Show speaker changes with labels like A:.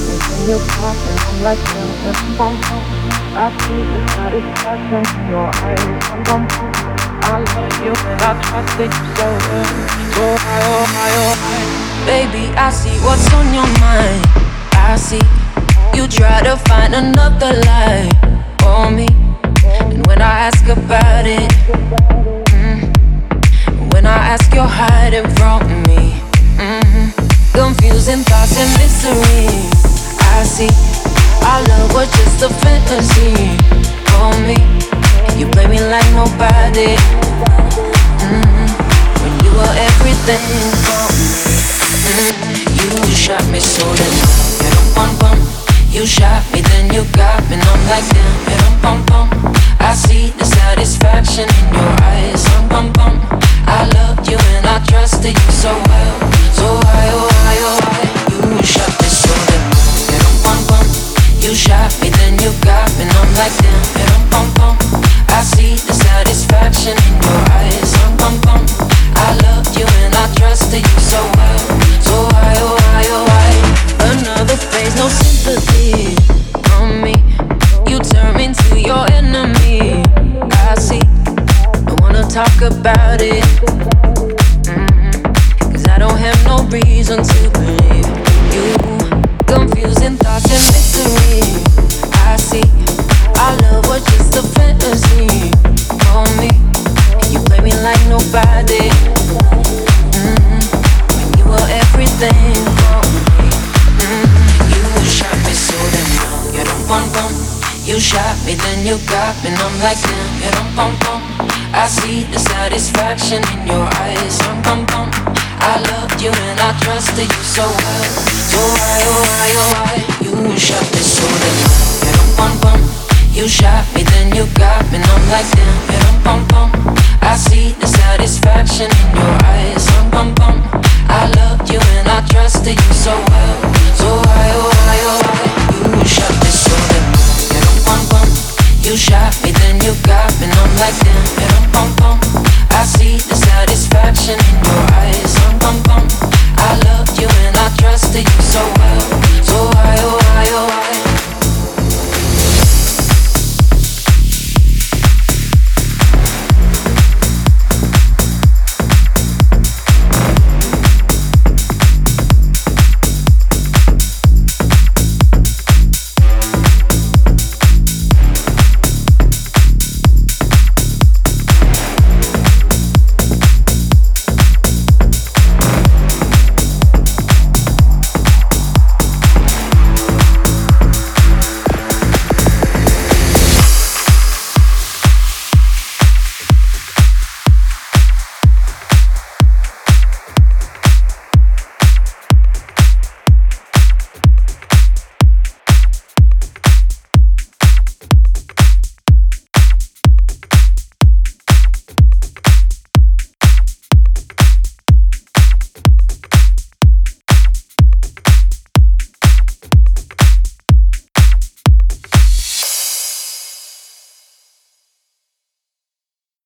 A: me and you pop and I'm like. I the satisfaction in your eyes. Bum bum. I love you and I trusted you so well. So high, high, high.
B: Baby, I see what's on your mind. I see you try to find another lie for me. And when I ask about it, mm, when I ask, you're hiding from me. Mm, confusing thoughts and mystery. I see our love was just a fantasy for me. You play me like nobody. Mm, when you were everything for me. Mm, you shot me so damn. You shot me, then you got me, and I'm like damn. Bum, bum. I see the satisfaction in your eyes. Bum, bum, bum. I loved you and I trusted you so well. Shot me, then you got me, and I'm like damn. Bum. I see the satisfaction in your You shot me, then you got me, and I'm like damn. You don't bum bum. I see the satisfaction in your eyes. Bum bum bum. I loved you and I trusted you so well. So high, oh high, oh high. You shot me so damn. Bum bum. You shot me, then you got me, and I'm like damn. You don't bum bum. I see the satisfaction in your eyes. Bum bum bum. You shot me, then you got me, and I'm like damn. I see the satisfaction in your eyes, bum bum bum.